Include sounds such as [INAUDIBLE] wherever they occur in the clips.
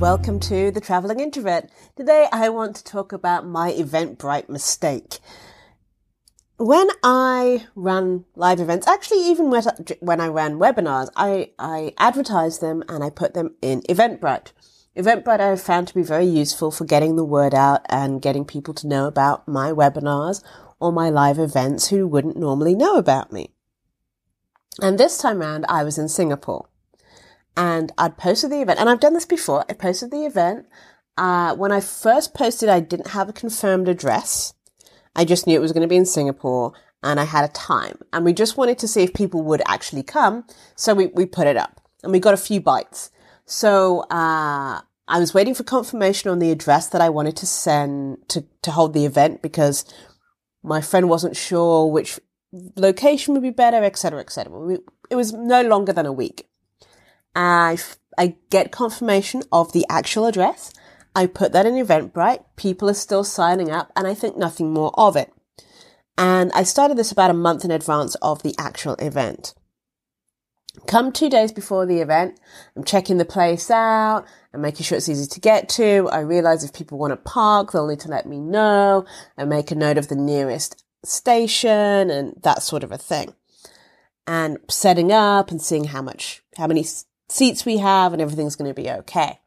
welcome to The Traveling Introvert. Today I want to talk about my Eventbrite mistake. When I run live events, actually even when I ran webinars, I, I advertise them and I put them in Eventbrite. Eventbrite I found to be very useful for getting the word out and getting people to know about my webinars or my live events who wouldn't normally know about me. And this time round, I was in Singapore and I'd posted the event, and I've done this before. I posted the event. Uh, when I first posted, I didn't have a confirmed address. I just knew it was going to be in Singapore and I had a time and we just wanted to see if people would actually come. So we, we put it up and we got a few bites. So, uh, I was waiting for confirmation on the address that I wanted to send to, to hold the event because my friend wasn't sure which location would be better, etc., etc. It was no longer than a week. I, I get confirmation of the actual address. I put that in Eventbrite. People are still signing up and I think nothing more of it. And I started this about a month in advance of the actual event. Come two days before the event, I'm checking the place out and making sure it's easy to get to. I realize if people want to park, they'll need to let me know and make a note of the nearest station and that sort of a thing. And setting up and seeing how much, how many seats we have and everything's going to be okay.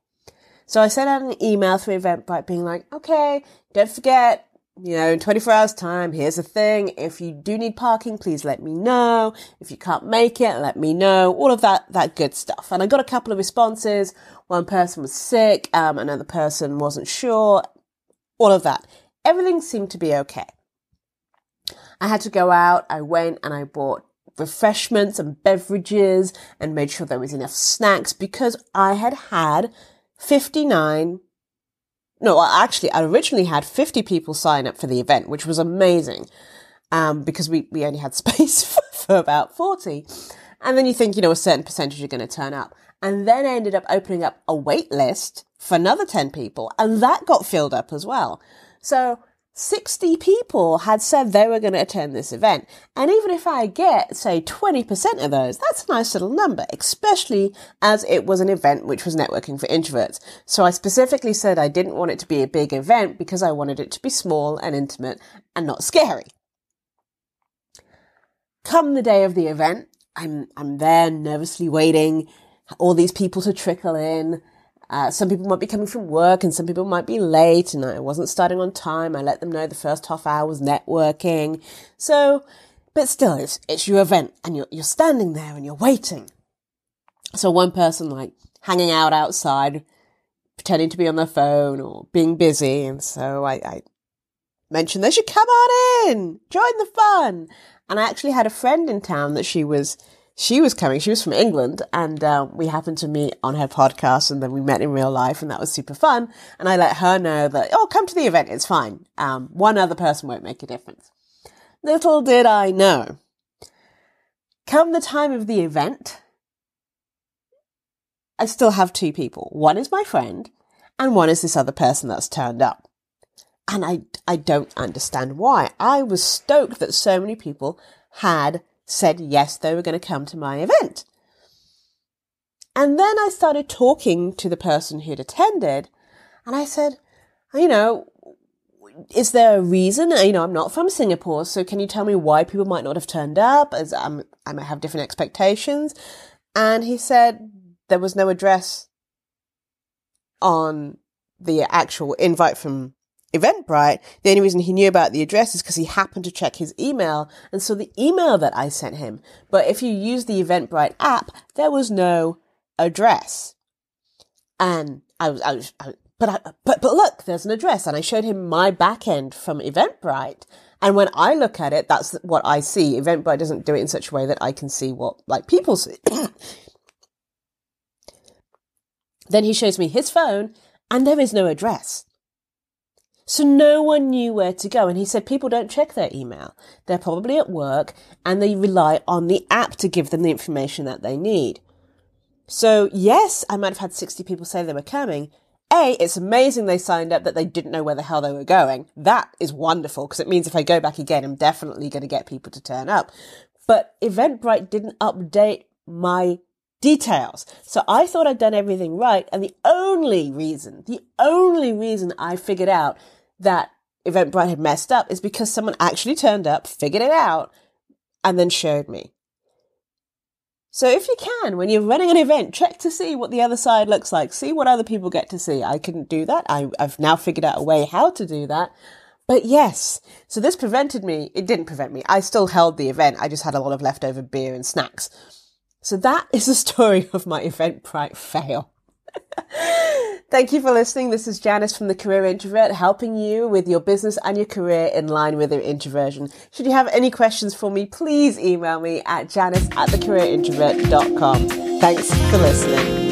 So I sent out an email through Eventbrite being like, okay, don't forget, you know, in 24 hours time, here's the thing. If you do need parking, please let me know. If you can't make it, let me know. All of that, that good stuff. And I got a couple of responses. One person was sick. Um, another person wasn't sure. All of that. Everything seemed to be okay. I had to go out. I went and I bought refreshments and beverages and made sure there was enough snacks because I had had 59 no, actually, I originally had 50 people sign up for the event, which was amazing. Um, because we, we only had [LAUGHS] space for, for about 40. And then you think, you know, a certain percentage are going to turn up. And then I ended up opening up a wait list for another 10 people. And that got filled up as well. So 60 people had said they were going to attend this event. And even if I get, say, 20% of those, that's a nice little number, especially as it was an event which was networking for introverts. So I specifically said I didn't want it to be a big event because I wanted it to be small and intimate and not scary. Come the day of the event, I'm, I'm there nervously waiting, all these people to trickle in. Uh, some people might be coming from work and some people might be late and I wasn't starting on time. I let them know the first half hour was networking. So, but still, it's, it's your event and you're, you're standing there and you're waiting. So one person like hanging out outside, pretending to be on their phone or being busy. And so I, I mentioned they should come on in, join the fun. And I actually had a friend in town that she was she was coming. She was from England, and uh, we happened to meet on her podcast, and then we met in real life, and that was super fun. And I let her know that, oh, come to the event, it's fine. Um, one other person won't make a difference. Little did I know. Come the time of the event, I still have two people. One is my friend, and one is this other person that's turned up. And I, I don't understand why. I was stoked that so many people had said yes, they were going to come to my event. And then I started talking to the person who'd attended and I said, you know, is there a reason? You know, I'm not from Singapore, so can you tell me why people might not have turned up? As I'm, I might have different expectations. And he said there was no address on the actual invite from Eventbrite, the only reason he knew about the address is because he happened to check his email and saw the email that I sent him. But if you use the Eventbrite app, there was no address. And I was, I was, I, but I, but, but look, there's an address. And I showed him my backend from Eventbrite. And when I look at it, that's what I see. Eventbrite doesn't do it in such a way that I can see what, like, people see. [COUGHS] then he shows me his phone and there is no address. So no one knew where to go. And he said people don't check their email. They're probably at work and they rely on the app to give them the information that they need. So yes, I might have had 60 people say they were coming. A, it's amazing they signed up that they didn't know where the hell they were going. That is wonderful because it means if I go back again, I'm definitely going to get people to turn up. But Eventbrite didn't update my details. So I thought I'd done everything right. And the only reason, the only reason I figured out that Eventbrite had messed up is because someone actually turned up, figured it out, and then showed me. So if you can, when you're running an event, check to see what the other side looks like. See what other people get to see. I couldn't do that. I, have now figured out a way how to do that. But yes, so this prevented me. It didn't prevent me. I still held the event. I just had a lot of leftover beer and snacks. So that is the story of my Eventbrite fail. [LAUGHS] Thank you for listening. This is Janice from The Career Introvert, helping you with your business and your career in line with your introversion. Should you have any questions for me, please email me at janice at thecareerintrovert.com. Thanks for listening.